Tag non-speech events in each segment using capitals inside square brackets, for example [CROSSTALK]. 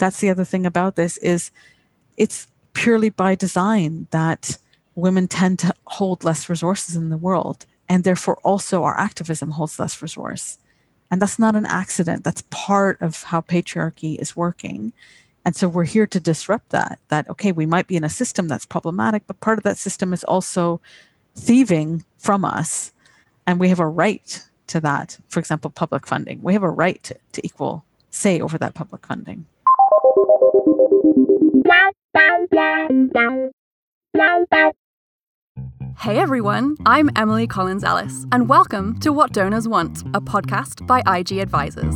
that's the other thing about this is it's purely by design that women tend to hold less resources in the world and therefore also our activism holds less resource. And that's not an accident. That's part of how patriarchy is working. And so we're here to disrupt that that okay we might be in a system that's problematic but part of that system is also thieving from us. And we have a right to that. For example public funding. We have a right to, to equal say over that public funding Hey everyone, I'm Emily Collins Ellis, and welcome to What Donors Want, a podcast by IG Advisors.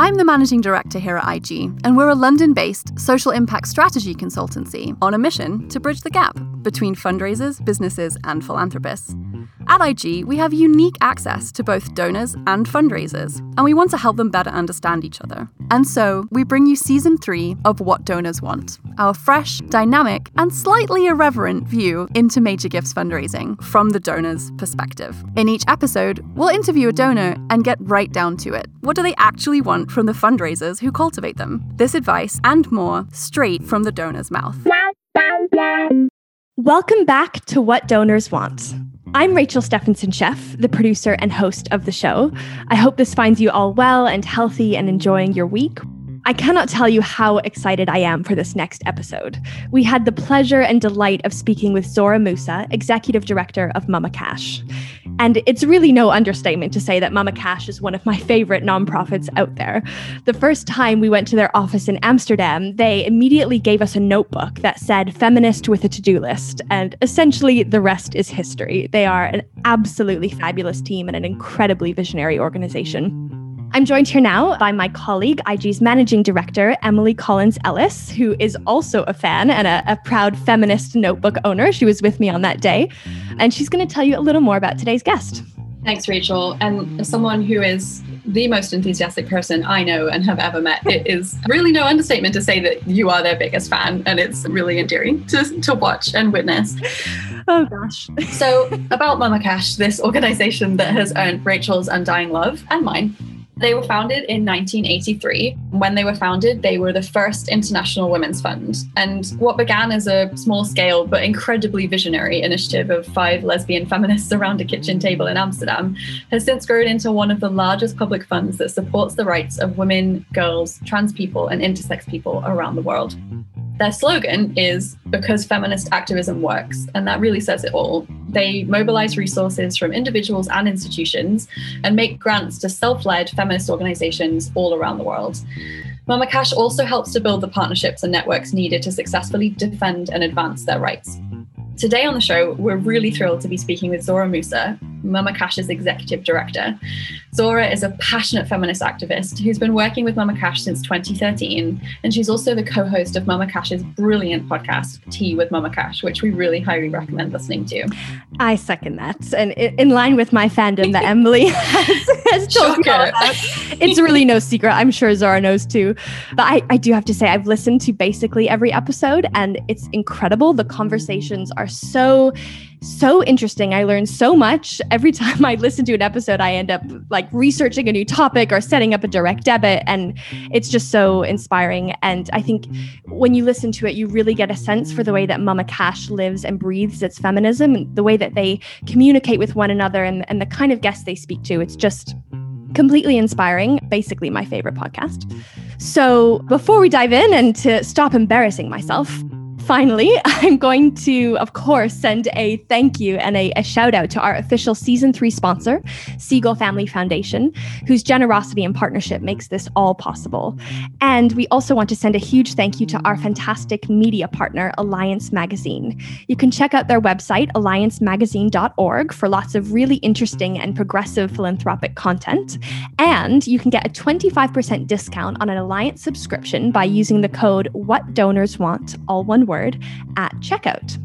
I'm the managing director here at IG, and we're a London based social impact strategy consultancy on a mission to bridge the gap between fundraisers, businesses, and philanthropists. At IG, we have unique access to both donors and fundraisers, and we want to help them better understand each other. And so, we bring you season three of What Donors Want, our fresh, dynamic, and slightly irreverent view into major gifts fundraising from the donor's perspective. In each episode, we'll interview a donor and get right down to it. What do they actually want from the fundraisers who cultivate them? This advice and more straight from the donor's mouth. Welcome back to What Donors Want. I'm Rachel Stephenson Chef, the producer and host of the show. I hope this finds you all well and healthy and enjoying your week. I cannot tell you how excited I am for this next episode. We had the pleasure and delight of speaking with Zohra Moosa, Executive Director of Mama Cash. And it's really no understatement to say that Mama Cash is one of my favorite nonprofits out there. The first time we went to their office in Amsterdam, they immediately gave us a notebook that said feminist with a to do list. And essentially, the rest is history. They are an absolutely fabulous team and an incredibly visionary organization. I'm joined here now by my colleague, IG's managing director, Emily Collins Ellis, who is also a fan and a, a proud feminist notebook owner. She was with me on that day, and she's going to tell you a little more about today's guest. Thanks, Rachel. And as someone who is the most enthusiastic person I know and have ever met, it is really no understatement to say that you are their biggest fan, and it's really endearing to, to watch and witness. Oh, gosh. so, about Mama Cash, this organization that has earned Rachel's undying love and mine they were founded in 1983. When they were founded, they were the first international women's fund. And what began as a small scale but incredibly visionary initiative of five lesbian feminists [LAUGHS] around a kitchen table in Amsterdam has since grown into one of the largest public funds that supports the rights of women, girls, trans people, and intersex people around the world. Their slogan is because feminist activism works, and that really says it all. They mobilize resources from individuals and institutions and make grants to self led feminist organizations all around the world. Mama Cash also helps to build the partnerships and networks needed to successfully defend and advance their rights. Today on the show, we're really thrilled to be speaking with Zohra Moosa, Mama Cash's executive director. Zohra is a passionate feminist activist who's been working with Mama Cash since 2013, and she's also the co host of Mama Cash's brilliant podcast, Tea with Mama Cash, which we really highly recommend listening to. I second that. And in line with my fandom that [LAUGHS] Emily has, has told me about, it's really no secret. I'm sure Zohra knows too. But I, I do have to say, I've listened to basically every episode, and it's incredible. The conversations are so so interesting. I learned so much. Every time I listen to an episode, I end up like researching a new topic or setting up a direct debit. And it's just so inspiring. And I think when you listen to it, you really get a sense for the way that Mama Cash lives and breathes its feminism and the way that they communicate with one another and, and the kind of guests they speak to. It's just completely inspiring. Basically, my favorite podcast. So before we dive in and to stop embarrassing myself, finally, [LAUGHS] I'm going to, of course, send a thank you and a, a, shout out to our official season three sponsor, Segal Family Foundation, whose generosity and partnership makes this all possible. And we also want to send a huge thank you to our fantastic media partner, Alliance Magazine. You can check out their website, alliancemagazine.org, for lots of really interesting and progressive philanthropic content. And you can get a 25% discount on an Alliance subscription by using the code What Donors Want, all one word at checkout.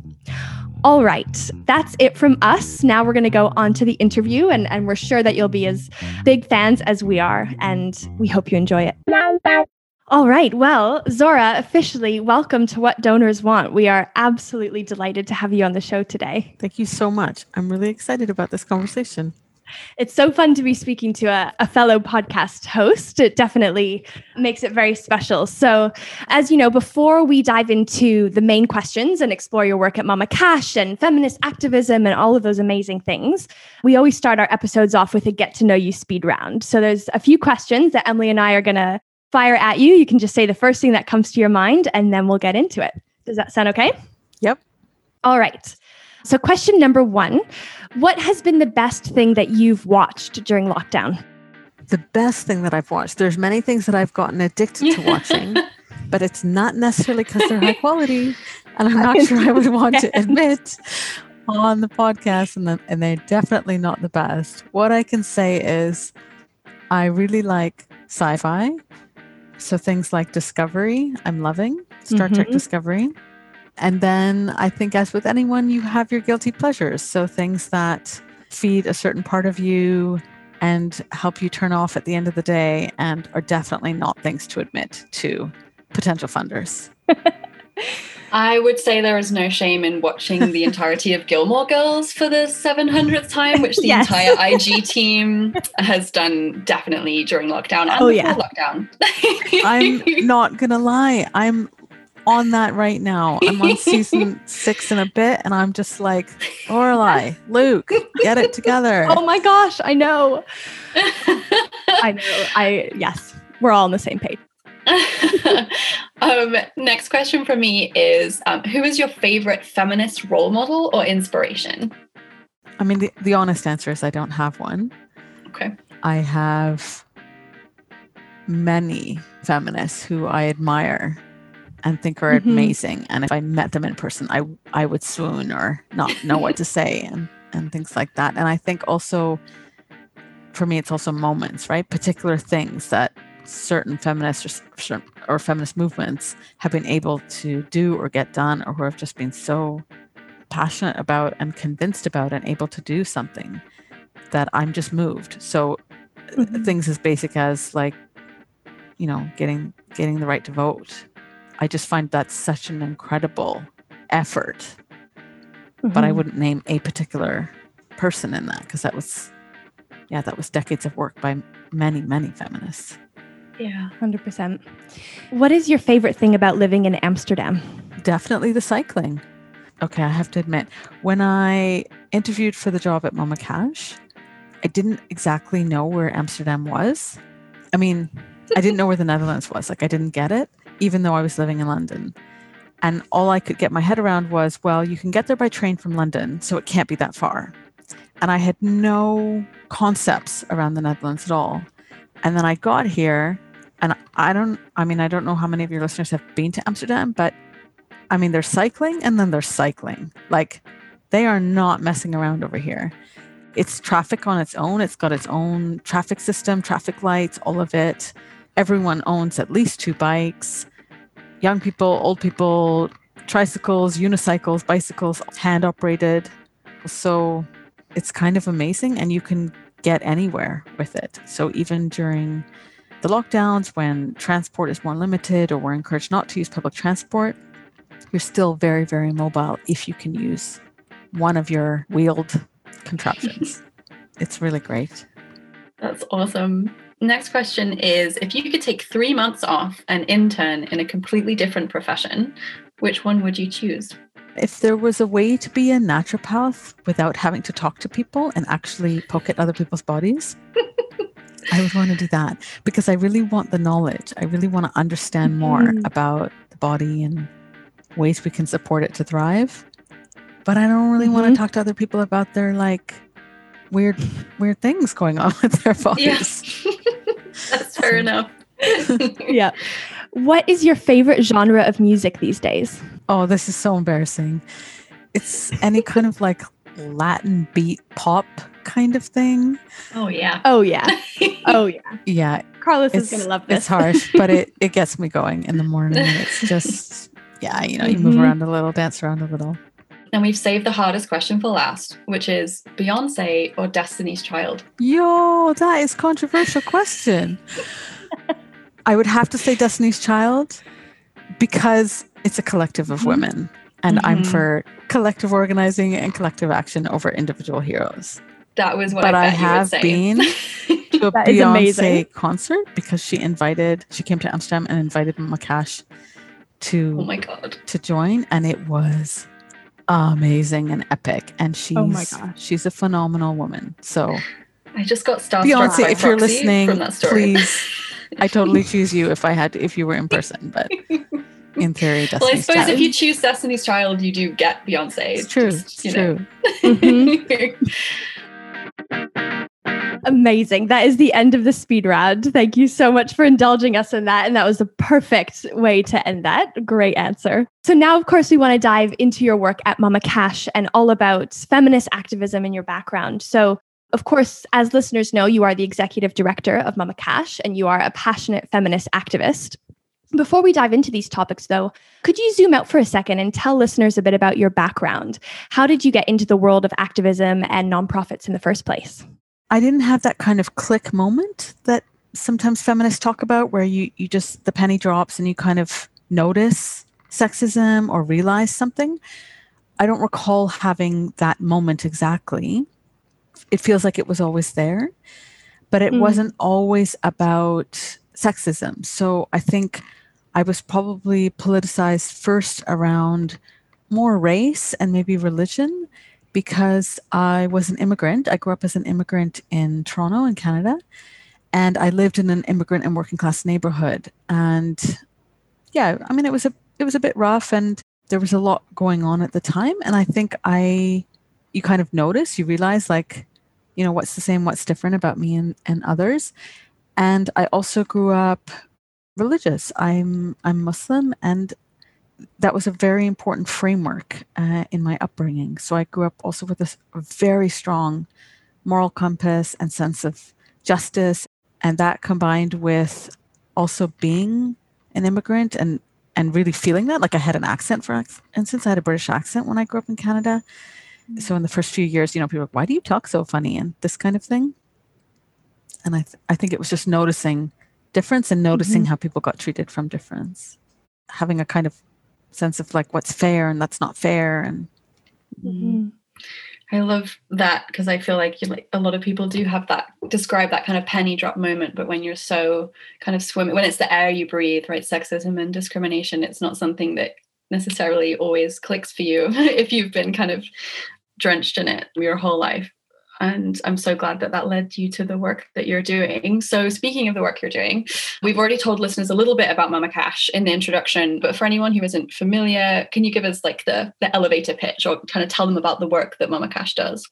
All right, that's it from us. Now we're going to go on to the interview, and, and we're sure that you'll be as big fans as we are, and we hope you enjoy it. All right, well, Zohra, officially welcome to What Donors Want. We are absolutely delighted to have you on the show today. Thank you so much. I'm really excited about this conversation. It's so fun to be speaking to a, a, fellow podcast host. It definitely makes it very special. So, as you know, before we dive into the main questions and explore your work at Mama Cash and feminist activism and all of those amazing things, we always start our episodes off with a get to know you speed round. So, there's a few questions that Emily and I are going to fire at you. You can just say the first thing that comes to your mind, and then we'll get into it. Does that sound okay? Yep. All right. So, question number one What has been the best thing that you've watched during lockdown? The best thing that I've watched, there's many things that I've gotten addicted to watching, [LAUGHS] but it's not necessarily because they're high quality. [LAUGHS] And I'm not sure I would want to admit on the podcast, and, the, and they're definitely not the best. What I can say is I really like sci fi. So things like Discovery, I'm loving Star mm-hmm. Trek Discovery. And then I think, as with anyone, you have your guilty pleasures. So things that feed a certain part of you and help you turn off at the end of the day and are definitely not things to admit to potential funders. [LAUGHS] I would say there is no shame in watching the entirety of Gilmore Girls for the 700th time, which the [LAUGHS] yes. entire IG team has done definitely during lockdown and oh, before yeah. lockdown. I'm [LAUGHS] not going to lie. I'm on that right now. I'm on season [LAUGHS] six in a bit, and I'm just like, Lorelai, Luke, get it together. [LAUGHS] Oh my gosh, I know. I know. I yes, we're all on the same page. [LAUGHS] um, next question for me is um, Who is your favorite feminist role model or inspiration? I mean, the, the honest answer is I don't have one. Okay. I have many feminists who I admire and think are mm-hmm. amazing. And if I met them in person, I I would swoon or not know what to say and and things like that. And I think also for me, it's also moments, right? Particular things that certain feminists or, or feminist movements have been able to do or get done, or who have just been so passionate about and convinced about and able to do something that I'm just moved. So mm-hmm. things as basic as like, you know, getting getting the right to vote I just find that such an incredible effort. Mm-hmm. But I mm-hmm. wouldn't name a particular person in that because that was, yeah, that was decades of work by many, many feminists. Yeah, 100%. What is your favorite thing about living in Amsterdam? Definitely the cycling. Okay, I have to admit, when I interviewed for the job at Mama Cash, I didn't exactly know where Amsterdam was. I mean, I didn't know where the Netherlands was. Like, I didn't get it even though I was living in London. And all I could get my head around was, well, you can get there by train from London, so it can't be that far. And I had no concepts around the Netherlands at all. And then I got here, and I don't, I mean, I don't know how many of your listeners have been to Amsterdam, but I mean, there's cycling and then there's cycling. Like, they are not messing around over here. It's traffic on its own, it's got its own traffic system, traffic lights, all of it everyone owns at least two bikes. Young people, old people, tricycles, unicycles, bicycles, hand operated. So it's kind of amazing, and you can get anywhere with it. So even during the lockdowns, when transport is more limited or we're encouraged not to use public transport, you're still very, very mobile if you can use one of your wheeled contraptions. [LAUGHS] it's really great. That's awesome. Next question is if you could take three months off and intern in a completely different profession, which one would you choose? If there was a way to be a naturopath without having to talk to people and actually poke at other people's bodies, [LAUGHS] I would want to do that because I really want the knowledge. I really want to understand more mm-hmm. about the body and ways we can support it to thrive. But I don't really mm-hmm. want to talk to other people about their like weird weird things going on [LAUGHS] with their bodies. Yeah. [LAUGHS] That's fair enough. [LAUGHS] yeah. What is your favorite genre of music these days? Oh, this is so embarrassing. It's any kind of like Latin beat pop kind of thing. Oh yeah. Oh yeah. Oh yeah. Yeah. Carlos is gonna love this. It's harsh, but it, it gets me going in the morning. It's just yeah, you know, you move mm-hmm. around a little, dance around a little. And we've saved the hardest question for last, which is Beyonce or Destiny's Child? Yo, that is controversial question. I would have to say Destiny's Child because it's a collective of mm-hmm. women. And mm-hmm. I'm for collective organizing and collective action over individual heroes. That was what but I, I bet you would have been [LAUGHS] to a is amazing. Beyonce concert because she invited, she came to Amsterdam and invited Mama Cash to oh my god. to join, and it was amazing and epic. And she's Oh my gosh. she's a phenomenal woman. So I just got starstruck Beyonce, if you're listening, from that story. please, [LAUGHS] I totally choose you if I had if you were in person, but in theory, well, I suppose Child. if you choose Destiny's Child, you do get Beyonce. it's true, just, it's you know. true. Mhm. [LAUGHS] Amazing. That is the end of the speed round. Thank you so much for indulging us in that. And that was the perfect way to end that. Great answer. So, now, of course, we want to dive into your work at Mama Cash and all about feminist activism in your background. So, of course, as listeners know, you are the executive director of Mama Cash and you are a passionate feminist activist. Before we dive into these topics, though, could you zoom out for a second and tell listeners a bit about your background? How did you get into the world of activism and nonprofits in the first place? I didn't have that kind of click moment that sometimes feminists talk about where you you just the penny drops and you kind of notice sexism or realize something. I don't recall having that moment exactly. It feels like it was always there, but it Mm. wasn't always about sexism. So I think I was probably politicized first around more race and maybe religion because I was an immigrant. I grew up as an immigrant in Toronto, in Canada, and I lived in an immigrant and working class neighborhood. And yeah, I mean, it was a it was a bit rough, and there was a lot going on at the time. And I think I, you kind of notice, you realize, like, you know, what's the same, what's different about me and, and others. And I also grew up religious. I'm I'm Muslim, and that was a very important framework uh, in my upbringing. So I grew up also with a very strong moral compass and sense of justice, and that combined with also being an immigrant and and really feeling that. Like I had an accent, for instance, I had a British accent when I grew up in Canada. So in the first few years, you know, people were, like, why do you talk so funny and this kind of thing. And I th- I think it was just noticing difference and noticing how people got treated from difference, having a kind of sense of like what's fair and that's not fair and Mhm. I love that because I feel like like a lot of people do have that describe that kind of penny drop moment, but when you're so kind of swimming when it's the air you breathe, right? Sexism and discrimination, it's not something that necessarily always clicks for you [LAUGHS] if you've been kind of drenched in it your whole life. And I'm so glad that that led you to the work that you're doing. So, speaking of the work you're doing, we've already told listeners a little bit about Mama Cash in the introduction. But for anyone who isn't familiar, can you give us like the, the elevator pitch or kind of tell them about the work that Mama Cash does?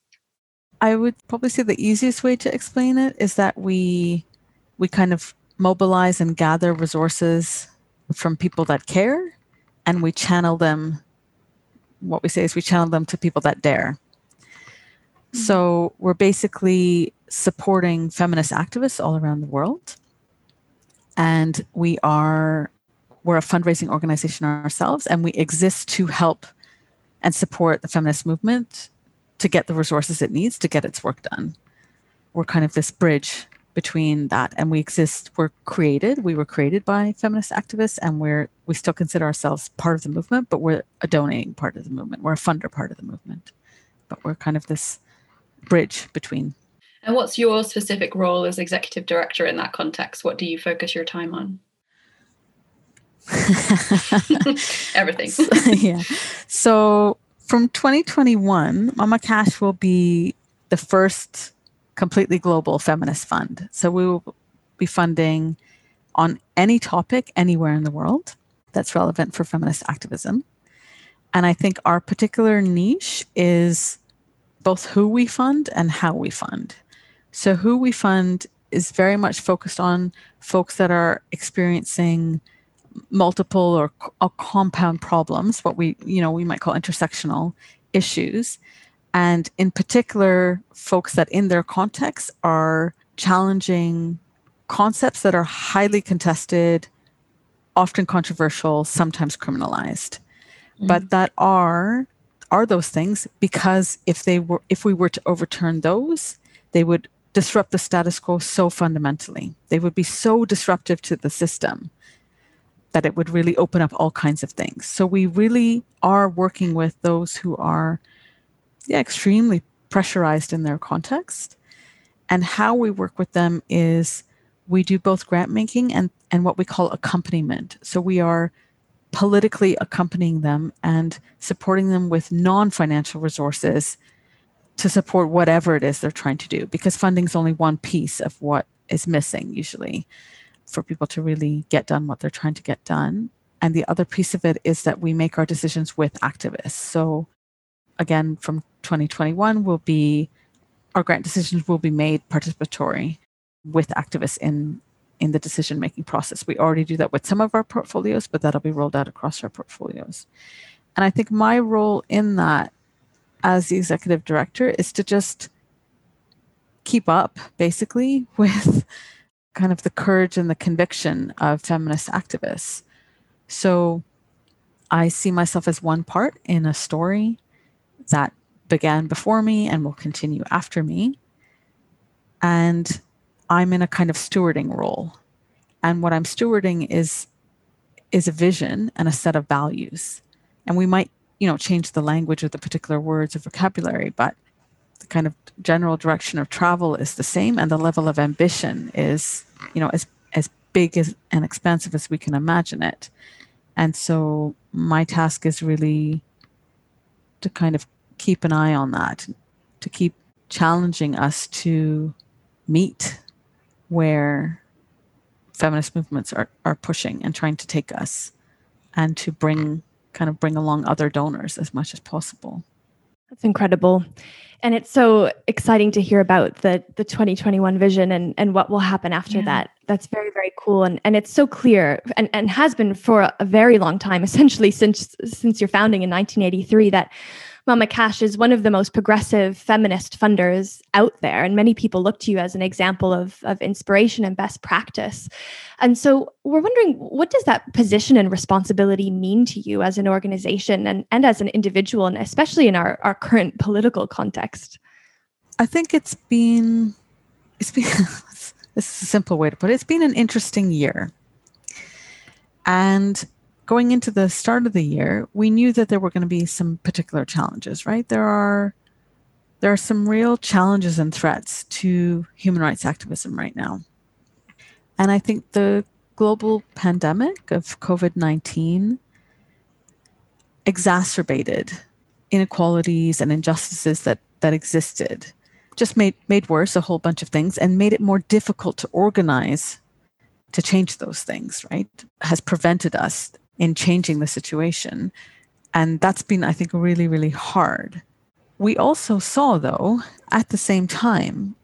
I would probably say the easiest way to explain it is that we we kind of mobilize and gather resources from people that care and we channel them what we say is we channel them to people that dare. So we're basically supporting feminist activists all around the world. And we are we're a fundraising organization ourselves and we exist to help and support the feminist movement to get the resources it needs to get its work done. We're kind of this bridge between that and we exist we're created we were created by feminist activists and we're we still consider ourselves part of the movement but we're a donating part of the movement we're a funder part of the movement but we're kind of this bridge between And what's your specific role as executive director in that context? What do you focus your time on? [LAUGHS] Everything. yeah. So from 2021, Mama Cash will be the first completely global feminist fund. So we will be funding on any topic anywhere in the world that's relevant for feminist activism. And I think our particular niche is both who we fund and how we fund. So, who we fund is very much focused on folks that are experiencing multiple or, or compound problems, what we you know we might call intersectional issues, and in particular, folks that in their context are challenging concepts that are highly contested, often controversial, sometimes criminalized, but mm. that are are those things because if they were if we were to overturn those, they would disrupt the status quo so fundamentally. They would be so disruptive to the system that it would really open up all kinds of things. So we really are working with those who are yeah, extremely pressurized in their context. And how we work with them is we do both grant making and, and what we call accompaniment. So we are politically accompanying them and supporting them with non financial resources to support whatever it is they're trying to do, because funding is only one piece of what is missing usually for people to really get done what they're trying to get done. And the other piece of it is that we make our decisions with activists. So, again, from 2021, will be our grant decisions will be made participatory with activists in in the decision making process. We already do that with some of our portfolios, but that'll be rolled out across our portfolios. And I think my role in that as the executive director is to just keep up basically [LAUGHS] with kind of the courage and the conviction of feminist activists. So I see myself as one part in a story that began before me and will continue after me. And I'm in a kind of stewarding role. And what I'm stewarding is is a vision and a set of values. And we might, you know, change the language of the particular words or vocabulary, but the kind of general direction of travel is the same and the level of ambition is, you know, as as big as and expansive as we can imagine it. And so my task is really to kind of keep an eye on that, to keep challenging us to meet where feminist movements are, are pushing and trying to take us and to bring kind of bring along other donors as much as possible. That's incredible. And it's so exciting to hear about the the 2021 vision and, and what will happen after yeah. that. That's very, very cool. And and it's so clear and, and has been for a very long time, [LAUGHS] essentially since since your founding in 1983, that Mama Cash is one of the most progressive feminist funders out there, and many people look to you as an example of, of inspiration and best practice. And so we're wondering what does that position and responsibility mean to you as an organization and, and as an individual, and especially in our, our current political context? I think it's been it's been [LAUGHS] this is a simple way to put it. It's been an interesting year. And going into the start of the year, we knew that there were going to be some particular challenges, right? There are there are some real challenges and threats to human rights activism right now. And I think the global pandemic of COVID-19 exacerbated inequalities and injustices that that existed. Just made made worse a whole bunch of things and made it more difficult to organize to change those things, right? Has prevented us in changing the situation. And that's been, I think, really, really hard. We also saw, though, at the same time,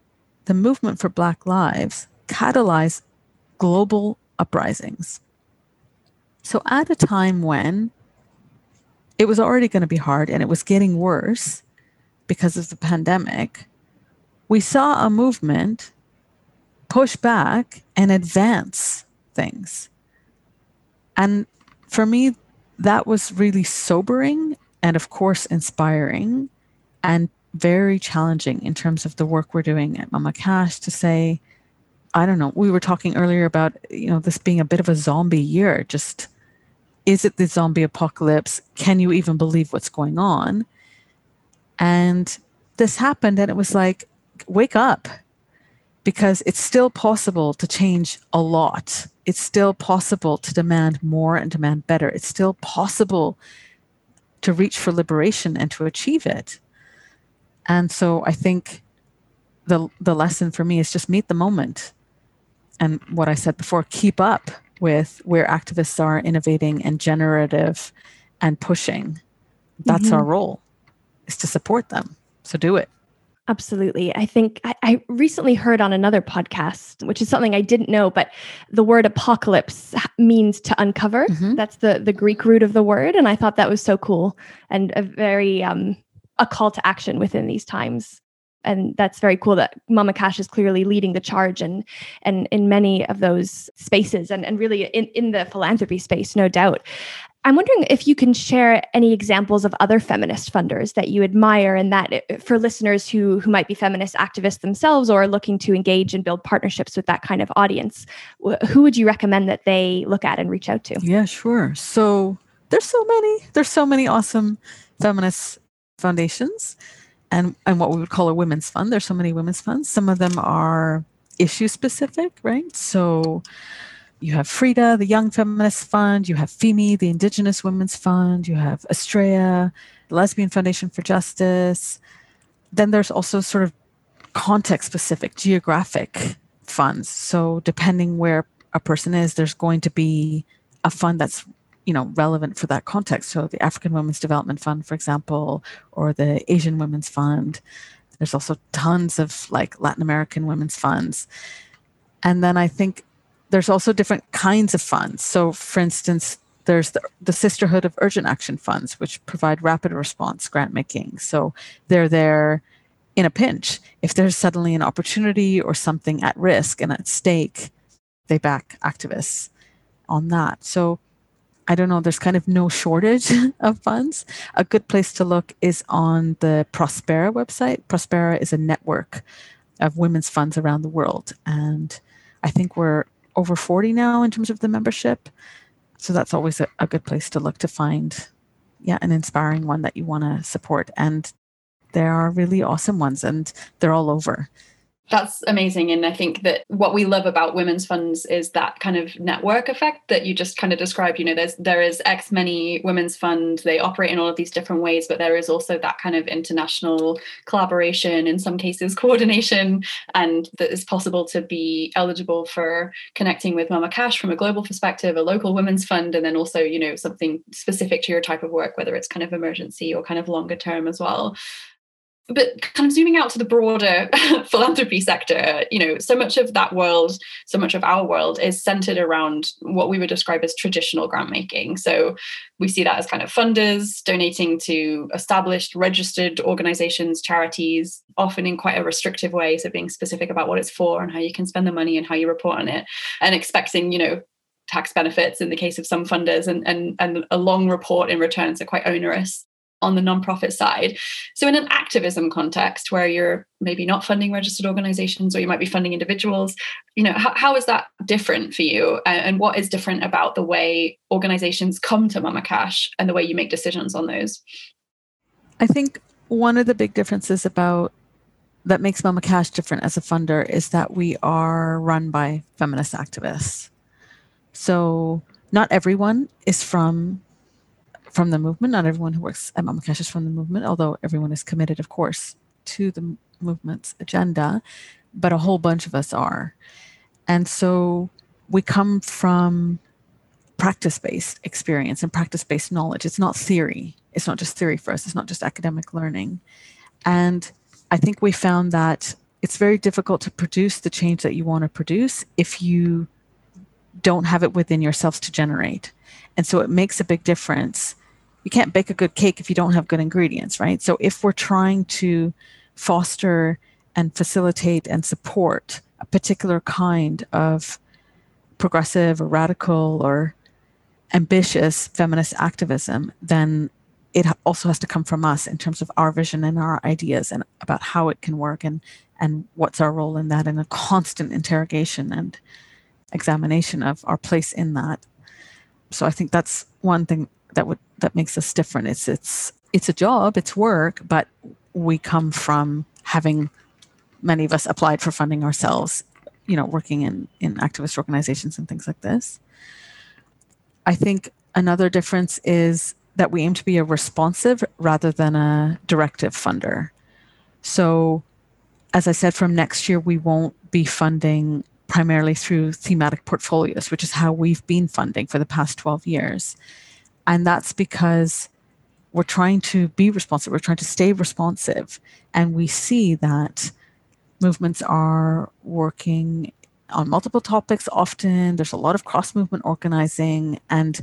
the movement for Black Lives catalyze global uprisings. So, at a time when it was already going to be hard and it was getting worse because of the pandemic, we saw a movement push back and advance things. And for me, that was really sobering and, of course, inspiring and very challenging in terms of the work we're doing at Mama Cash to say, I don't know, we were talking earlier about, you know, this being a bit of a zombie year. Just is it the zombie apocalypse? Can you even believe what's going on? And this happened, and it was like, wake up because it's still possible to change a lot. It's still possible to demand more and demand better. It's still possible to reach for liberation and to achieve it. And so I think the the lesson for me is just meet the moment. And what I said before, keep up with where activists are innovating and generative and pushing. That's mm-hmm. our role is to support them. So do it. Absolutely. I think I, I, recently heard on another podcast, which is something I didn't know, but the word apocalypse means to uncover. Mm-hmm. That's the the Greek root of the word, and I thought that was so cool and a very um, a call to action within these times. And that's very cool that Mama Cash is clearly leading the charge and and in many of those spaces and, and really in, in the philanthropy space, no doubt. I'm wondering if you can share any examples of other feminist funders that you admire and that uh, for listeners who who might be feminist activists themselves or are looking to engage and build partnerships with that kind of audience, who would you recommend that they look at and reach out to? Yeah, sure. So there's so many. There's so many awesome feminist foundations. and and what we would call a women's fund. There's so many women's funds. Some of them are issue specific, right? So you have Frida, the Young Feminist Fund, you have FIMI, the Indigenous Women's Fund, you have Astraea, the Lesbian Foundation for Justice. Then there's also sort of context specific, geographic funds. So depending where a person is, there's going to be a fund that's you know relevant for that context. So the African Women's Development Fund, for example, or the Asian Women's Fund. There's also tons of like Latin American women's funds. And then I think there's also different kinds of funds. So, for instance, there's the, the, Sisterhood of Urgent Action Funds, which provide rapid response grant making. So, they're there in a pinch. If there's suddenly an opportunity or something at risk and at stake, they back activists on that. So, I don't know, there's kind of no shortage [LAUGHS] of funds. A good place to look is on the Prospera website. Prospera is a network of women's funds around the world. And I think we're over 40 now in terms of the membership. So that's always a, a good place to look to find, yeah, an inspiring one that you want to support. And there are really awesome ones, and they're all over that's amazing and i think that what we love about women's funds is that kind of network effect that you just kind of described. You know there's there is x many women's funds they operate in all of these different ways but there is also that kind of international collaboration in some cases [LAUGHS] coordination and that is possible to be eligible for connecting with mama cash from a global perspective a local women's fund and then also you know something specific to your type of work whether it's kind of emergency or kind of longer term as well but kind of zooming out to the broader [LAUGHS] philanthropy sector, you know, so much of that world, so much of our world is centered around what we would describe as traditional grant making. So we see that as kind of funders donating to established, registered organizations, charities, often in quite a restrictive way. So being specific about what it's for and how you can spend the money and how you report on it, and expecting, you know, tax benefits in the case of some funders and, and, and a long report in returns are quite onerous on the nonprofit side. So, in an activism context where you're maybe not funding registered organizations or you might be funding individuals, you know, how, how is that different for you? And what is different about the way organizations come to Mama Cash and the way you make decisions on those? I think one of the big differences about that makes Mama Cash different as a funder is that we are run by feminist activists. So, not everyone is from from the movement. Not everyone who works at Mama Cash is from the movement, although everyone is committed, of course, to the movement's agenda, but a whole bunch of us are. And so we come from practice based experience and practice based knowledge. It's not theory. It's not just theory for us, it's not just academic learning. And I think we found that it's very difficult to produce the change that you want to produce if you don't have it within yourselves to generate. And so it makes a big difference you can't bake a good cake if you don't have good ingredients, right? So if we're trying to foster and facilitate and support a particular kind of progressive or radical or ambitious feminist activism, then it also has to come from us in terms of our vision and our ideas and about how it can work and and what's our role in that and a constant interrogation and examination of our place in that so i think that's one thing that would that makes us different. It's it's it's a job, it's work, but we come from having many of us applied for funding ourselves, you know, working in in activist organizations and things like this. I think another difference is that we aim to be a responsive rather than a directive funder. So, as I said, from next year, we won't be funding primarily through thematic portfolios, which is how we've been funding for the past 12 years. And that's because we're trying to be responsive, we're trying to stay responsive. And we see that movements are working on multiple topics often. There's a lot of cross movement organizing. And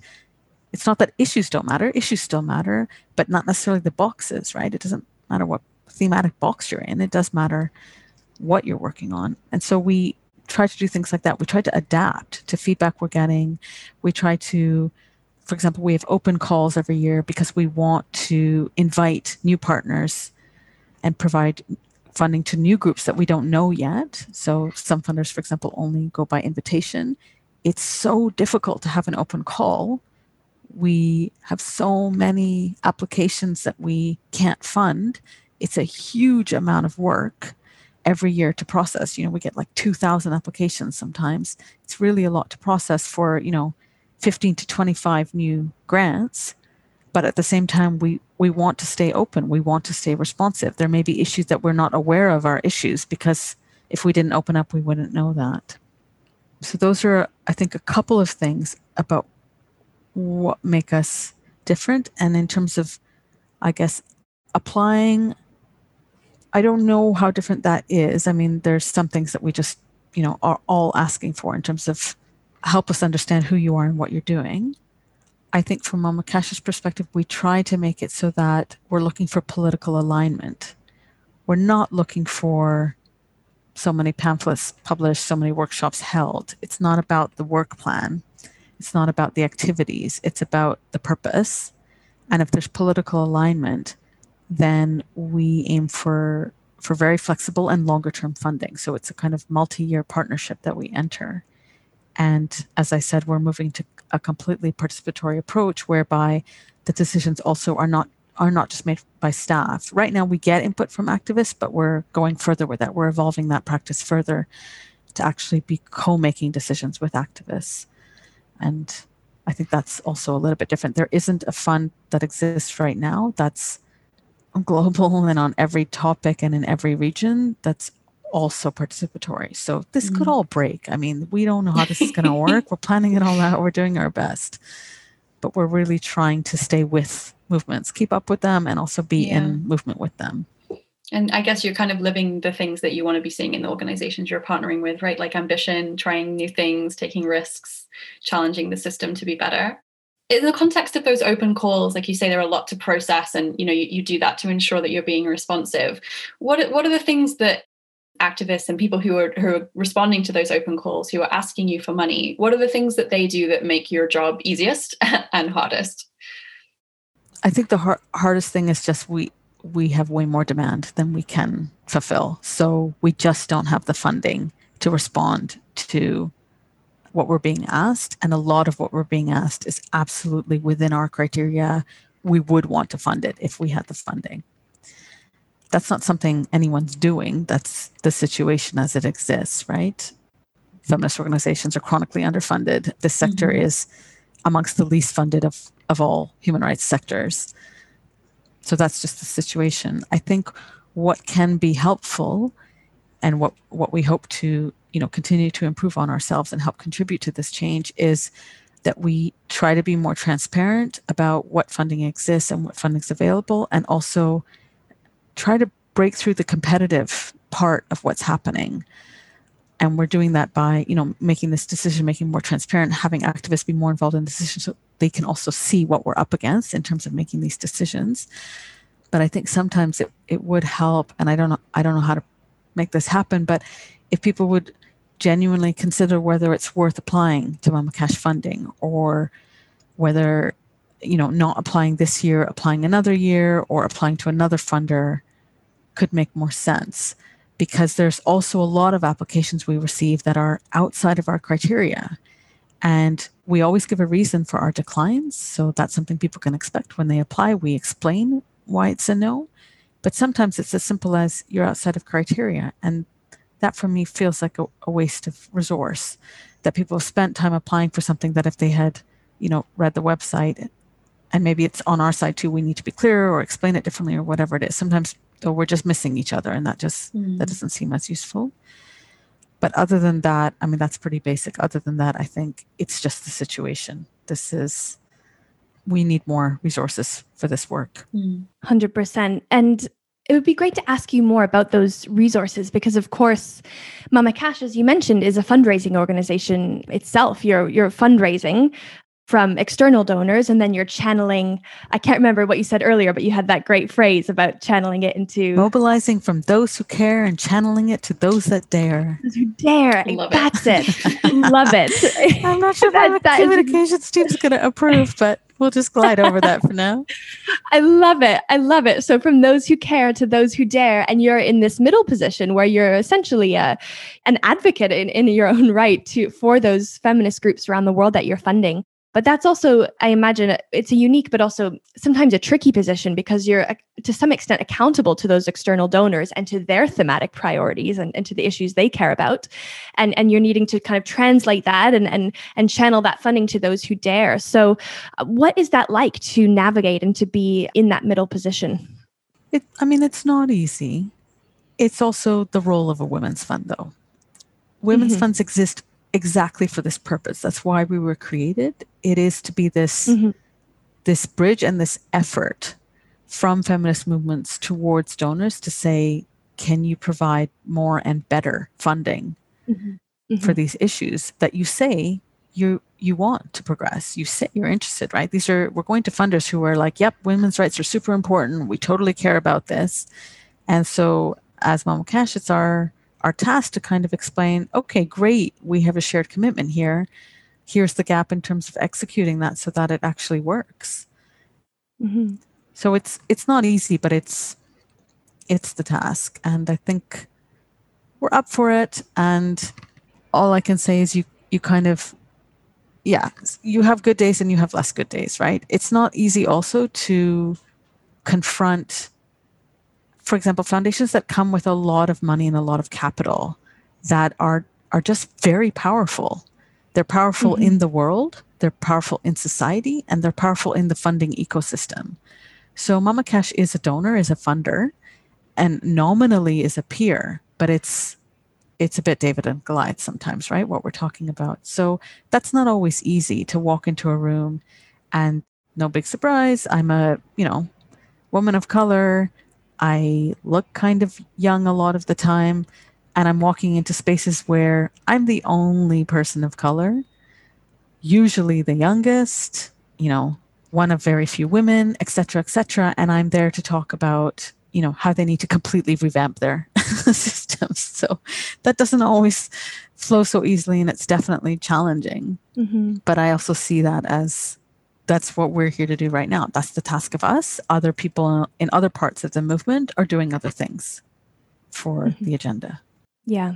it's not that issues don't matter, issues still matter, but not necessarily the boxes, right? It doesn't matter what thematic box you're in, it does matter what you're working on. And so we try to do things like that. We try to adapt to feedback we're getting. We try to for example, we have open calls every year because we want to invite new partners and provide funding to new groups that we don't know yet. So some funders, for example, only go by invitation. It's so difficult to have an open call. We have so many applications that we can't fund it's a huge amount of work every year to process. You know, we get like 2,000 applications sometimes. It's really a lot to process for, you know, 15 to 25 new grants. But at the same time, we, we want to stay open. We want to stay responsive. There may be issues that we're not aware of our issues because if we didn't open up, we wouldn't know that. So those are, I think, a couple of things about what make us different. And in terms of, I guess, applying I don't know how different that is. I mean, there's some things that we just, you know, are all asking for in terms of help us understand who you are and what you're doing. I think from Mama Cash's perspective, we try to make it so that we're looking for political alignment. We're not looking for so many pamphlets published, so many workshops held. It's not about the work plan. It's not about the activities. It's about the purpose. And if there's political alignment, then we aim for for very flexible and longer term funding. So it's a kind of multi-year partnership that we enter. And as I said, we're moving to a completely participatory approach whereby the decisions also are not are not just made by staff. Right now we get input from activists, but we're going further with that. We're evolving that practice further to actually be co-making decisions with activists. And I think that's also a little bit different. There isn't a fund that exists right now that's global [LAUGHS] and on every topic and in every region that's also participatory. So this mm. could all break. I mean, we don't know how this is going to work. We're planning it all out. We're doing our best. But we're really trying to stay with movements, keep up with them, and also be yeah. in movement with them. And I guess you're kind of living the things that you want to be seeing in the organizations you're partnering with, right? Like ambition, trying new things, taking risks, challenging the system to be better in the context of those open calls like you say there are a lot to process and you know you, you do that to ensure that you're being responsive what what are the things that activists and people who are who are responding to those open calls who are asking you for money what are the things that they do that make your job easiest [LAUGHS] and hardest i think the har- hardest thing is just we we have way more demand than we can fulfill so we just don't have the funding to respond to what we're being asked. And a lot of what we're being asked is absolutely within our criteria. We would want to fund it if we had the funding. That's not something anyone's doing. That's the situation as it exists, right? Feminist organizations are chronically underfunded. This sector mm-hmm. is amongst the least funded of, of all human rights sectors. So that's just the situation. I think what can be helpful and what, what we hope to you know continue to improve on ourselves and help contribute to this change is that we try to be more transparent about what funding exists and what funding is available and also try to break through the competitive part of what's happening. And we're doing that by you know making this decision making more transparent having activists be more involved in decisions so they can also see what we're up against in terms of making these decisions. But i think sometimes it, it would help and i don't know i don't know how to make this happen but if people would genuinely consider whether it's worth applying to Mama Cash funding or whether, you know, not applying this year, applying another year, or applying to another funder could make more sense because there's also a lot of applications we receive that are outside of our criteria. And we always give a reason for our declines. So that's something people can expect when they apply. We explain why it's a no. But sometimes it's as simple as you're outside of criteria. And that for me feels like a, a, waste of resource that people have spent time applying for something that if they had you know read the website and maybe it's on our side too we need to be clearer or explain it differently or whatever it is sometimes though we're just missing each other and that just mm. that doesn't seem as useful but other than that i mean that's pretty basic other than that i think it's just the situation this is we need more resources for this work. 100%. And it would be great to ask you more about those resources because of course mama cash as you mentioned is a fundraising organization itself you're you're fundraising from external donors and then you're channeling i can't remember what you said earlier but you had that great phrase about channeling it into mobilizing from those who care and channeling it to those that dare those who dare Love that's it, it. [LAUGHS] love it i'm not sure that, that communications team's going to approve but we'll just glide over that for now. [LAUGHS] I love it. I love it. So from those who care to those who dare, and you're in this middle position where you're essentially a, an advocate in, in your own right to for those feminist groups around the world that you're funding. But that's also, I imagine, it's a unique but also sometimes a tricky position because you're uh, to some extent accountable to those external donors and to their thematic priorities and, and to the issues they care about. And, and you're needing to kind of translate that and, and, and channel that funding to those who dare. So, uh, what is that like to navigate and to be in that middle position? It, I mean, it's not easy. It's also the role of a women's fund, though. Women's mm-hmm. funds exist exactly for this purpose. That's why we were created. It is to be this mm-hmm. this bridge and this effort from feminist movements towards donors to say, can you provide more and better funding mm-hmm. Mm-hmm. for these issues that you say you you want to progress you say you're interested right these are we're going to funders who are like yep women's rights are super important we totally care about this and so as mama cash it's our our task to kind of explain okay great we have a shared commitment here. Here's the gap in terms of executing that so that it actually works. Mm-hmm. so it's it's not easy but it's it's the task. And i think we're up for it. And all i can say is you you kind of yeah you have good days and you have less good days right? It's not easy also to confront for example, foundations that come with a lot of money and a lot of capital that are are just very powerful. They're powerful mm-hmm. in the world, they're powerful in society, and they're powerful in the funding ecosystem. So Mama Cash is a donor, is a funder, and nominally is a peer, but it's it's a bit David and Goliath sometimes, right? What we're talking about. So that's not always easy to walk into a room and no big surprise, I'm a, you know, woman of color I look kind of young a lot of the time, and I'm walking into spaces where I'm the only person of color, usually the youngest, you know, one of very few women, etc., etc. And I'm there to talk about, you know, how they need to completely revamp their [LAUGHS] systems. So that doesn't always flow so easily, and it's definitely challenging. Mm-hmm. But I also see that as that's what we're here to do right now. That's the task of us. Other people in other parts of the movement are doing other things for mm-hmm. the agenda. Yeah,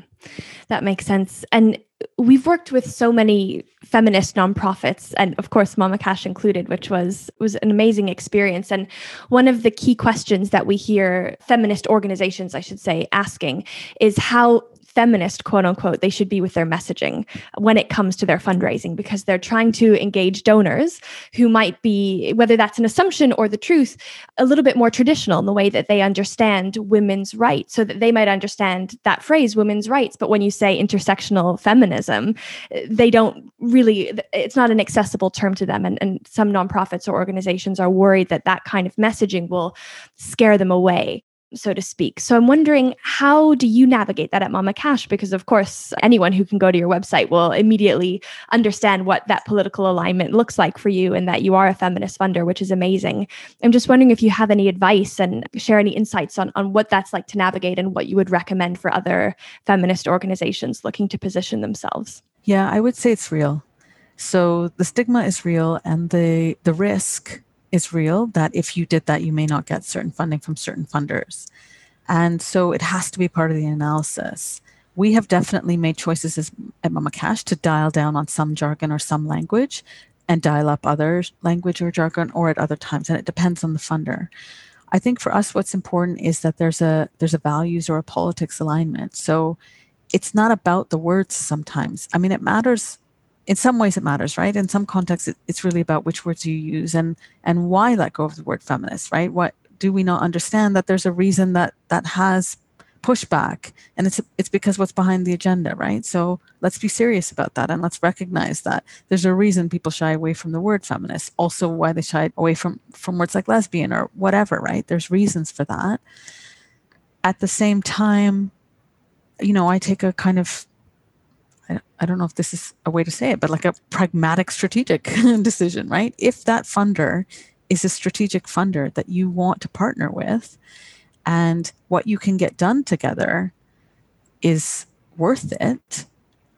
that makes sense. And we've worked with so many feminist nonprofits, and of course, Mama Cash included, which was was an amazing experience. And one of the key questions that we hear feminist organizations, I should say, asking is how feminist, quote unquote, they should be with their messaging when it comes to their fundraising because they're trying to engage donors who might be, whether that's an assumption or the truth, a little bit more traditional in the way that they understand women's rights, so that they might understand that phrase, women's rights. But when you say intersectional feminism, they don't really, it's not an accessible term to them. And, and some nonprofits or organizations are worried that that kind of messaging will scare them away so to speak. So I'm wondering, how do you navigate that at Mama Cash? Because, of course, anyone who can go to your website will immediately understand what that political alignment looks like for you and that you are a feminist funder, which is amazing. I'm just wondering if you have any advice and share any insights on, on what that's like to navigate and what you would recommend for other feminist organizations looking to position themselves. Yeah, I would say it's real. So the stigma is real and the the risk is real that if you did that, you may not get certain funding from certain funders. And so it has to be part of the analysis. We have definitely made choices as, at Mama Cash to dial down on some jargon or some language and dial up other language or jargon or at other times. And it depends on the funder. I think for us, what's important is that there's a there's a values or a politics alignment. So it's not about the words sometimes. I mean, it matters in some ways it matters right? In some contexts it, it's really about which words you use and and why let go of the word feminist right? What do we not understand that there's a reason that that has pushback and it's it's because what's behind the agenda right? So let's be serious about that and let's recognize that there's a reason people shy away from the word feminist also why they shy away from from words like lesbian or whatever right? There's reasons for that. At the same time you know i take a kind of I don't know if this is a way to say it, but like a pragmatic strategic [LAUGHS] decision, right? If that funder is a strategic funder that you want to partner with and what you can get done together is worth it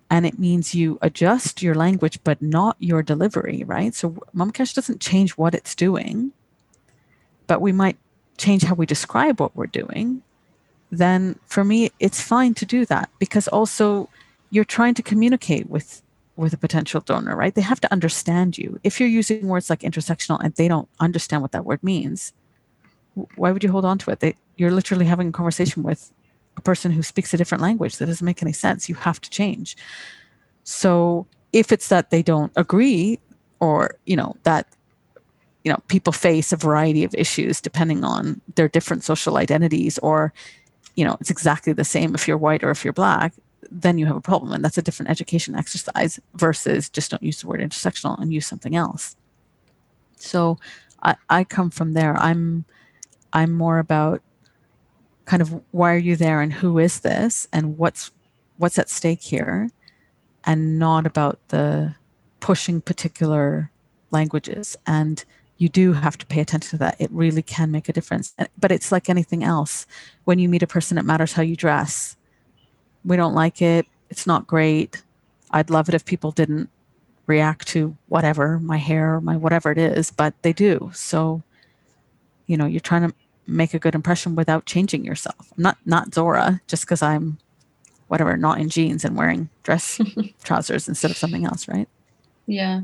and it means you adjust your language but not your delivery right so Cash doesn't change what it's doing but we might change how we describe what we're doing then for me it's fine to do that because also you're trying to communicate with with a potential donor, right? They have to understand you. If you're using words like intersectional and they don't understand what that word means, why would you hold on to it? They, you're literally having a conversation with a person who speaks a different language that doesn't make any sense. You have to change. So if it's that they don't agree or, you know, that you know people face a variety of issues depending on their different social identities or you know it's exactly the same if you're white or if you're black then you have a problem and that's a different education exercise versus just don't use the word intersectional and use something else. So i, I come from there. I'm i'm more about kind of why are you there and who is this and what's what's at stake here and not about the pushing particular languages. And you do have to pay attention to that. It really can make a difference. But it's like anything else. When you meet a person it matters how you dress we don't like it. It's not great. I'd love it if people didn't react to whatever, my hair, my whatever it is, but they do. So, you know, you're trying to make a good impression without changing yourself. I'm not not Zohra just because I'm whatever, not in jeans and wearing dress [LAUGHS] trousers instead of something else, right? Yeah.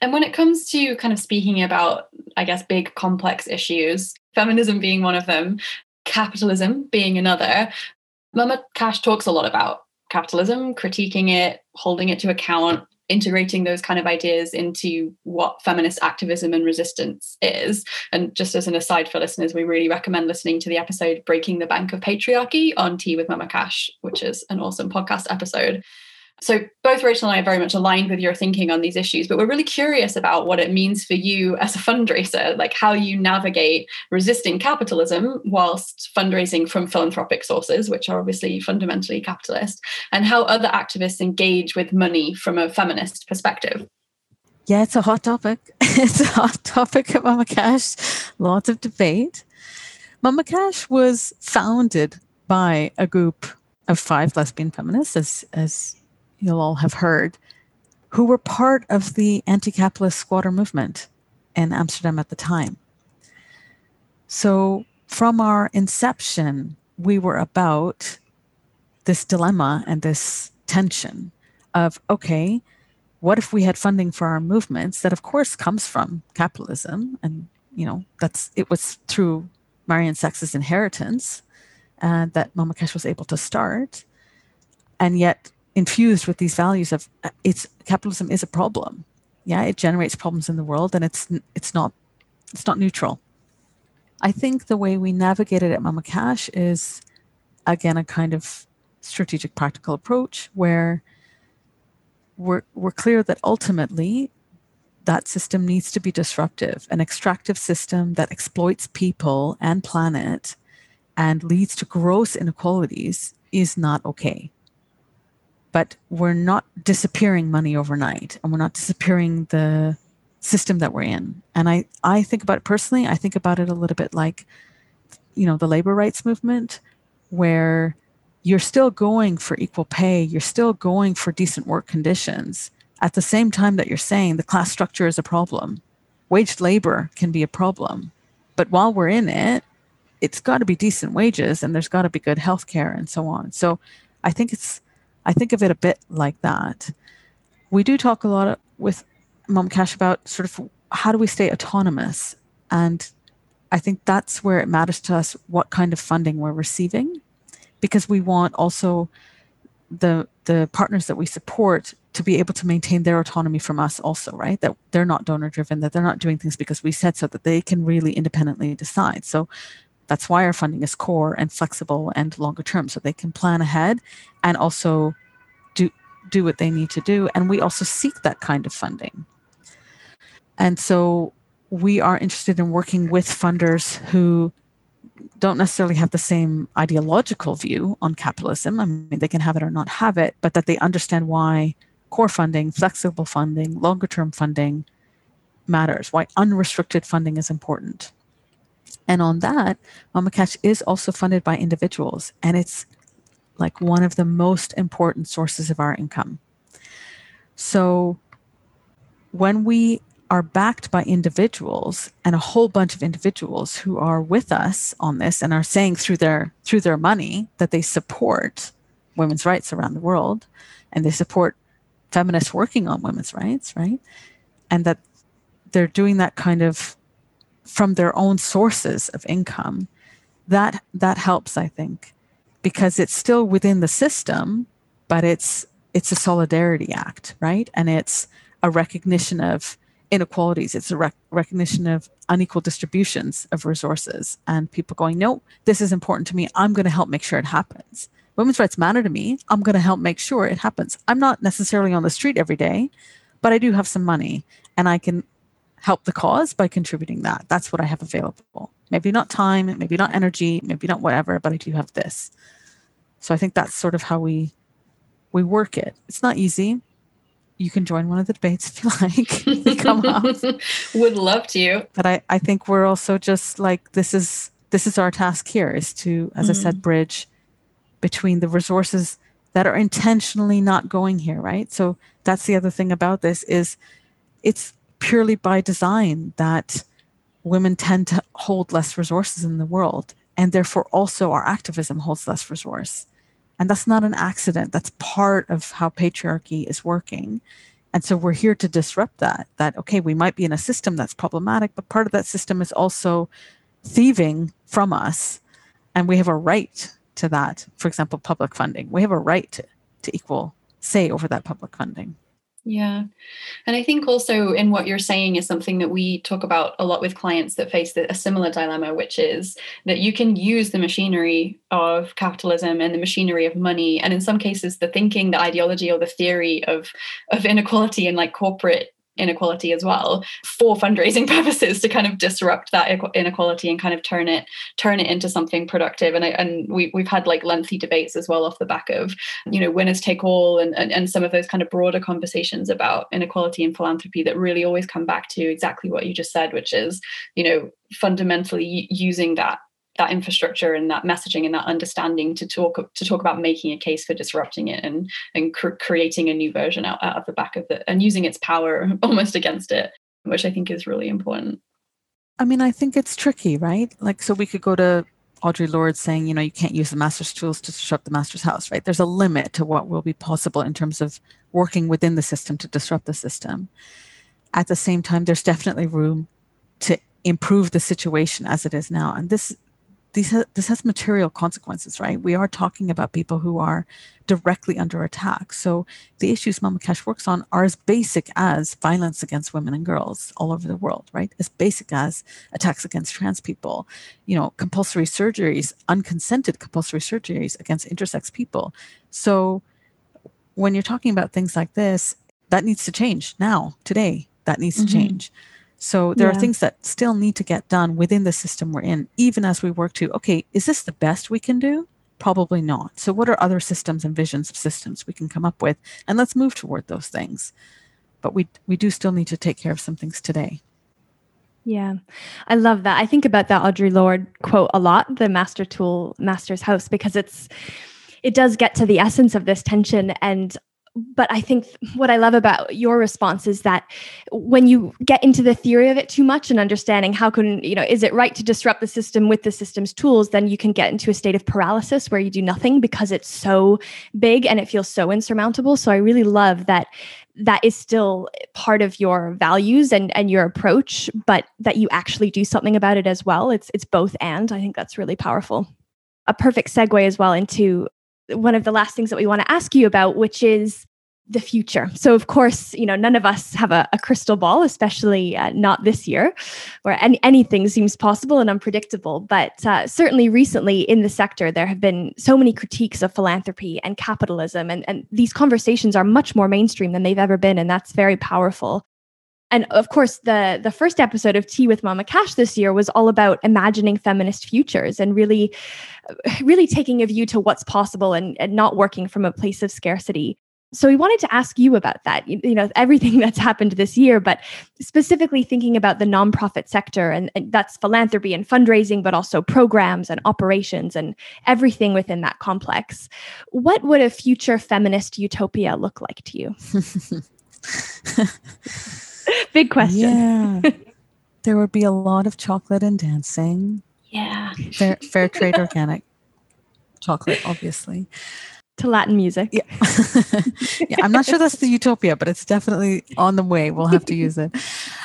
And when it comes to kind of speaking about, I guess, big complex issues, feminism being one of them, capitalism being another, Mama Cash talks a lot about capitalism, critiquing it, holding it to account, integrating those kind of ideas into what feminist activism and resistance is. And just as an aside for listeners, we really recommend listening to the episode Breaking the Bank of Patriarchy on Tea with Mama Cash, which is an awesome podcast episode. So both Rachel and I are very much aligned with your thinking on these issues, but we're really curious about what it means for you as a fundraiser, like how you navigate resisting capitalism whilst fundraising from philanthropic sources, which are obviously fundamentally capitalist, and how other activists engage with money from a feminist perspective. Yeah, it's a hot topic. [LAUGHS] it's a hot topic at Mama Cash. Lots of debate. Mama Cash was founded by a group of five lesbian feminists, as as you'll all have heard, who were part of the anti capitalist squatter movement in Amsterdam at the time. So, from our inception, we were about this dilemma and this tension of okay, what if we had funding for our movements that, of course, comes from capitalism? And, you know, that's it was through Marjan Sax's inheritance uh, that Mama Cash was able to start. And yet, infused with these values of uh, it's capitalism is a problem. Yeah it generates problems in the world and it's it's not it's not neutral. I think the way we navigate it at mama cash is again a kind of strategic practical approach where we're we're clear that ultimately that system needs to be disruptive an extractive system that exploits people and planet and leads to gross inequalities is not okay but we're not disappearing money overnight and we're not disappearing the system that we're in. And i i think about it personally i think about it a little bit like you know the labor rights movement where you're still going for equal pay you're still going for decent work conditions. At the same time that you're saying the class structure is a problem. Waged labor can be a problem. But while we're in it it's got to be decent wages and there's got to be good health care and so on. So i think it's I think of it a bit like that. We do talk a lot with Mom Cash about sort of how do we stay autonomous? And I think that's where it matters to us what kind of funding we're receiving, because we want also the the partners that we support to be able to maintain their autonomy from us also right that they're not donor driven that they're not doing things because we said so that they can really independently decide so that's why our funding is core and flexible and longer term, so they can plan ahead and also do do what they need to do. And we also seek that kind of funding. And so we are interested in working with funders who don't necessarily have the same ideological view on capitalism. I mean, they can have it or not have it, but that they understand why core funding, flexible funding, longer term funding matters, why unrestricted funding is important. And on that, Mama Cash is also funded by individuals, and it's like one of the most important sources of our income. So when we are backed by individuals and a whole bunch of individuals who are with us on this and are saying through their through their money that they support women's rights around the world and they support feminists working on women's rights, right? And that they're doing that kind of from their own sources of income. That that helps, I think, because it's still within the system, but it's it's a solidarity act, right? And it's a recognition of inequalities. It's a rec- recognition of unequal distributions of resources and people going, no, this is important to me. I'm going to help make sure it happens. Women's rights matter to me. I'm going to help make sure it happens. I'm not necessarily on the street every day, but I do have some money and I can help the cause by contributing that. That's what I have available. Maybe not time, maybe not energy, maybe not whatever, but I do have this. So I think that's sort of how we we work it. It's not easy you can join one of the debates if you like. [LAUGHS] Come up. [LAUGHS] Would love to. But I, I think we're also just like this is this is our task here is to, as mm-hmm. I said, mm-hmm. bridge between the resources that are intentionally not going here, right? So that's the other thing about this is it's purely by design that women tend to hold less resources in the world and therefore also our activism holds less resource and that's not an accident. That's part of how patriarchy is working. And so we're here to disrupt that. That, okay, we might be in a system that's problematic, but part of that system is also thieving from us. And we have a right to that. For example, public funding. We have a right to, to equal say over that public funding. Yeah. And I think also in what you're saying is something that we talk about a lot with clients that face a similar dilemma, which is that you can use the machinery of capitalism and the machinery of money, and in some cases, the thinking, the ideology, or the theory of, of inequality and like corporate inequality as well for fundraising [LAUGHS] purposes to kind of disrupt that inequality and kind of turn it turn it into something productive. And I, and we, we've had like lengthy debates as well off the back of you know winners take all and, and and some of those kind of broader conversations about inequality and philanthropy that really always come back to exactly what you just said which is you know fundamentally using that that infrastructure and that messaging and that understanding to talk to talk about making a case for disrupting it and and cr- creating a new version out, out of the back of it and using its power [LAUGHS] almost against it which i think is really important. I mean i think it's tricky right? Like so we could go to Audre Lorde saying you know you can't use the master's tools to disrupt the master's house right? There's a limit to what will be possible in terms of working within the system to disrupt the system. At the same time there's definitely room to improve the situation as it is now. And this these ha- this has material consequences, right? We are talking about people who are directly under attack. So the issues Mama Cash works on are as basic as violence against women and girls all over the world, right? As basic as attacks against trans people, you know, compulsory surgeries, unconsented compulsory surgeries against intersex people. So when you're talking about things like this, that needs to change now, today. That needs mm-hmm. to change. So there yeah. are things that still need to get done within the system we're in, even as we work to, okay, is this the best we can do? Probably not. So what are other systems and visions of systems we can come up with? And let's move toward those things. But we we do still need to take care of some things today. Yeah, I love that. I think about that Audre Lorde quote a lot, the master tool, master's house, because it's it does get to the essence of this tension and but I think what I love about your response is that when you get into the theory of it too much and understanding how can, you know, is it right to disrupt the system with the system's tools, then you can get into a state of paralysis where you do nothing because it's so big and it feels so insurmountable. So I really love that that is still part of your values and and your approach, but that you actually do something about it as well. It's it's both and. I think that's really powerful. A perfect segue as well into one of the last things that we want to ask you about, which is the future. So, of course, you know, none of us have a, a crystal ball, especially uh, not this year, where any, anything seems possible and unpredictable. But uh, certainly recently in the sector, there have been so many critiques of philanthropy and capitalism. And, and these conversations are much more mainstream than they've ever been. And that's very powerful. And of course, the, the first episode of Tea with Mama Cash this year was all about imagining feminist futures and really, uh, really taking a view to what's possible and, and not working from a place of scarcity. So we wanted to ask you about that, you, you, know, everything [LAUGHS] that's happened this year, but specifically thinking about the nonprofit sector and, and, that's philanthropy and fundraising, but also programs and operations and everything within that complex. What would a future feminist utopia look like to you? [LAUGHS] [LAUGHS] Big question. Yeah. [LAUGHS] there would be a lot of chocolate and dancing. Yeah. Fair, fair [LAUGHS] trade organic chocolate, obviously to Latin music. Yeah. yeah, I'm not sure that's the utopia, but it's definitely on the way. We'll have to use it.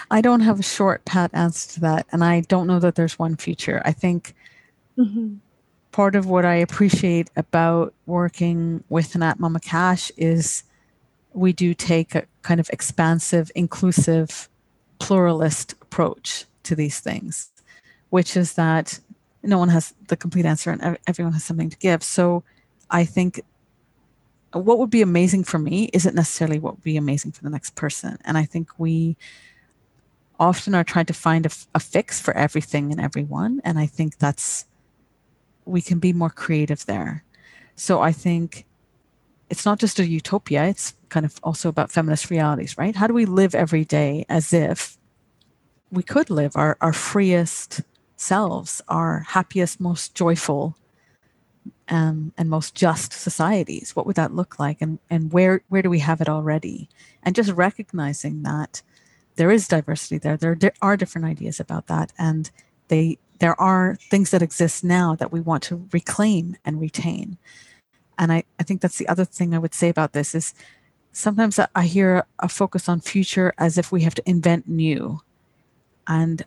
I don't have a short, pat answer to that. And I don't know that there's one future. I think mm-hmm. part of what I appreciate about working with at Mama Cash is we do take a kind of expansive, inclusive, pluralist approach to these things, which is that no one has the complete answer and everyone has something to give. So I think what would be amazing for me isn't necessarily what would be amazing for the next person. And I think we often are trying to find a, a fix for everything and everyone. And I think that's, we can be more creative there. So I think it's not just a utopia, it's kind of also about feminist realities, right? How do we live every day as if we could live our, our freest selves, our happiest, most joyful um, and most just societies? What would that look like? And and where where do we have it already? And just recognizing that there is diversity there there, there are different ideas about that and they there are things that exist now that we want to reclaim and retain and I, I think that's the other thing i would say about this is sometimes i hear a focus on future as if we have to invent new and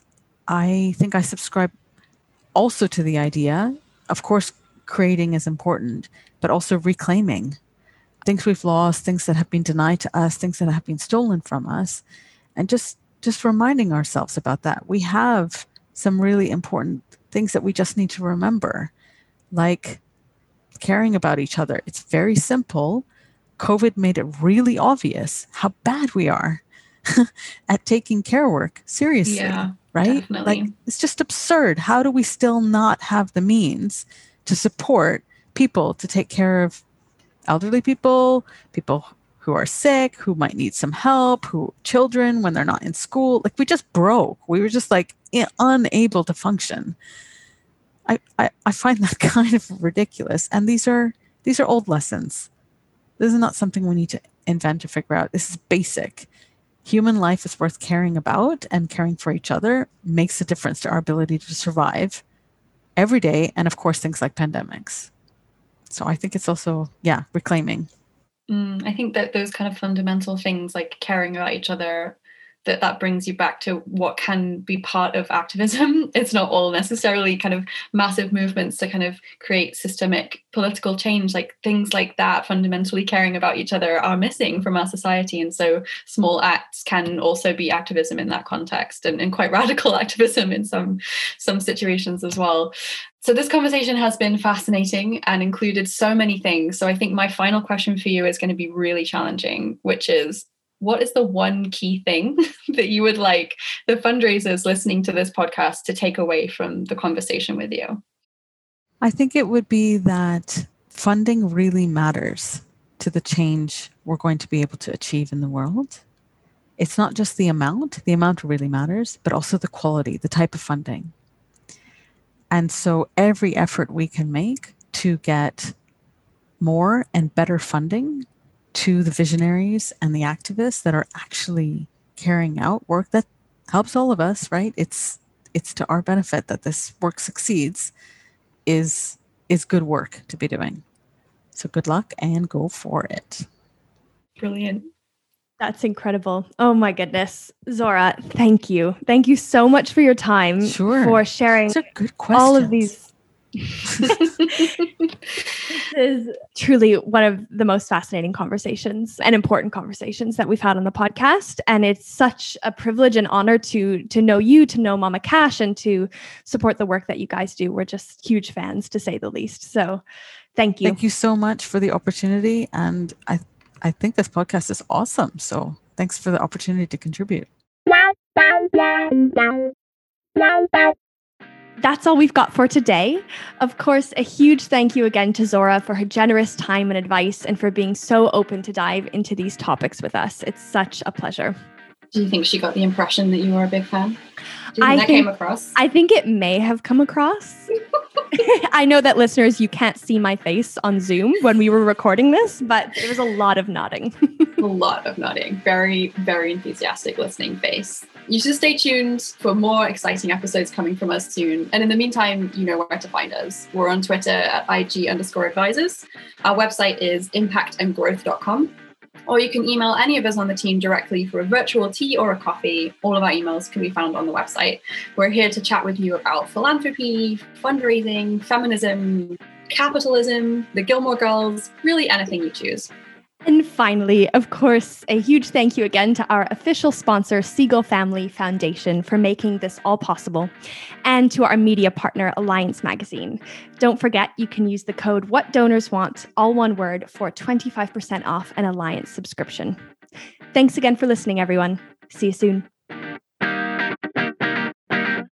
i think i subscribe also to the idea of course creating is important, but also reclaiming things we've lost, things that have been denied to us, things that have been stolen from us, and just just reminding ourselves about that. We have some really important things that we just need to remember, like caring about each other. It's very simple. COVID made it really obvious how bad we are [LAUGHS] at taking care work seriously. Yeah, right? Definitely. Like it's just absurd. How do we still not have the means to support people to take care of elderly people, people who are sick, who might need some help, who children when they're not in school. Like we just broke. We were just like unable to function. I, I, I find that [LAUGHS] kind of ridiculous. And these are these are old lessons. This is not something we need to invent or figure out. This is basic. Human life is worth caring about and caring for each other makes a difference to our ability to survive every day and of course things like pandemics so i think it's also yeah reclaiming mm, i think that those kind of fundamental things like caring about each other that that brings you back to what can be part of activism. [LAUGHS] It's not all necessarily kind of massive movements to kind of create systemic political change. Like things like that fundamentally caring about each other are missing from our society. And so small acts can also be activism in that context and, and quite [LAUGHS] radical activism in some some situations as well. So this conversation has been fascinating and included so many things. So i think my final question for you is going to be really challenging which is what is the one key thing [LAUGHS] that you would like the fundraisers listening to this podcast to take away from the conversation with you? I think it would be that funding really matters to the change we're going to be able to achieve in the world. It's not just the amount, the amount really matters, but also the quality, the type of funding. And so every effort we can make to get more and better funding to the visionaries and the activists that are actually carrying out work that helps all of us right it's it's to our benefit that this work succeeds is is good work to be doing so good luck and go for it brilliant that's incredible. Oh my goodness. Zohra, thank you. Thank you so much for your time. Sure. For sharing all of these this is truly one of the most fascinating conversations and important conversations that we've had on the podcast. And it's such a privilege and honor to to know you to know mama cash and to support the work that you guys do. We're just huge fans to say the least. So thank you. Thank you so much for the opportunity. And i i think this podcast is awesome. So thanks for the opportunity to contribute that's all we've got for today. Of course, a huge thank you again to Zohra for her generous time and advice and for being so open to dive into these topics with us. It's such a pleasure. Do you think she got the impression that you were a big fan? I think, that came across? I think it may have come across. [LAUGHS] [LAUGHS] I know that listeners, you can't see my face on Zoom when we were recording this, but there was a lot of nodding. a lot of nodding. Very, very enthusiastic listening face. You should stay tuned for more exciting episodes coming from us soon. And in the meantime, you know where to find us. We're on Twitter at IG underscore advisors. Our website is impactandgrowth.com or you can email any of us on the team directly for a virtual tea or a coffee. All of our emails can be found on the website. We're here to chat with you about philanthropy, fundraising, feminism, capitalism, the Gilmore Girls, really anything you choose. And finally, of course, a huge thank you again to our official sponsor, Segal Family Foundation, for making this all possible, and to our media partner, Alliance Magazine. Don't forget, you can use the code What Donors Want, all one word, for 25% off an Alliance subscription. Thanks again for listening, everyone. See you soon.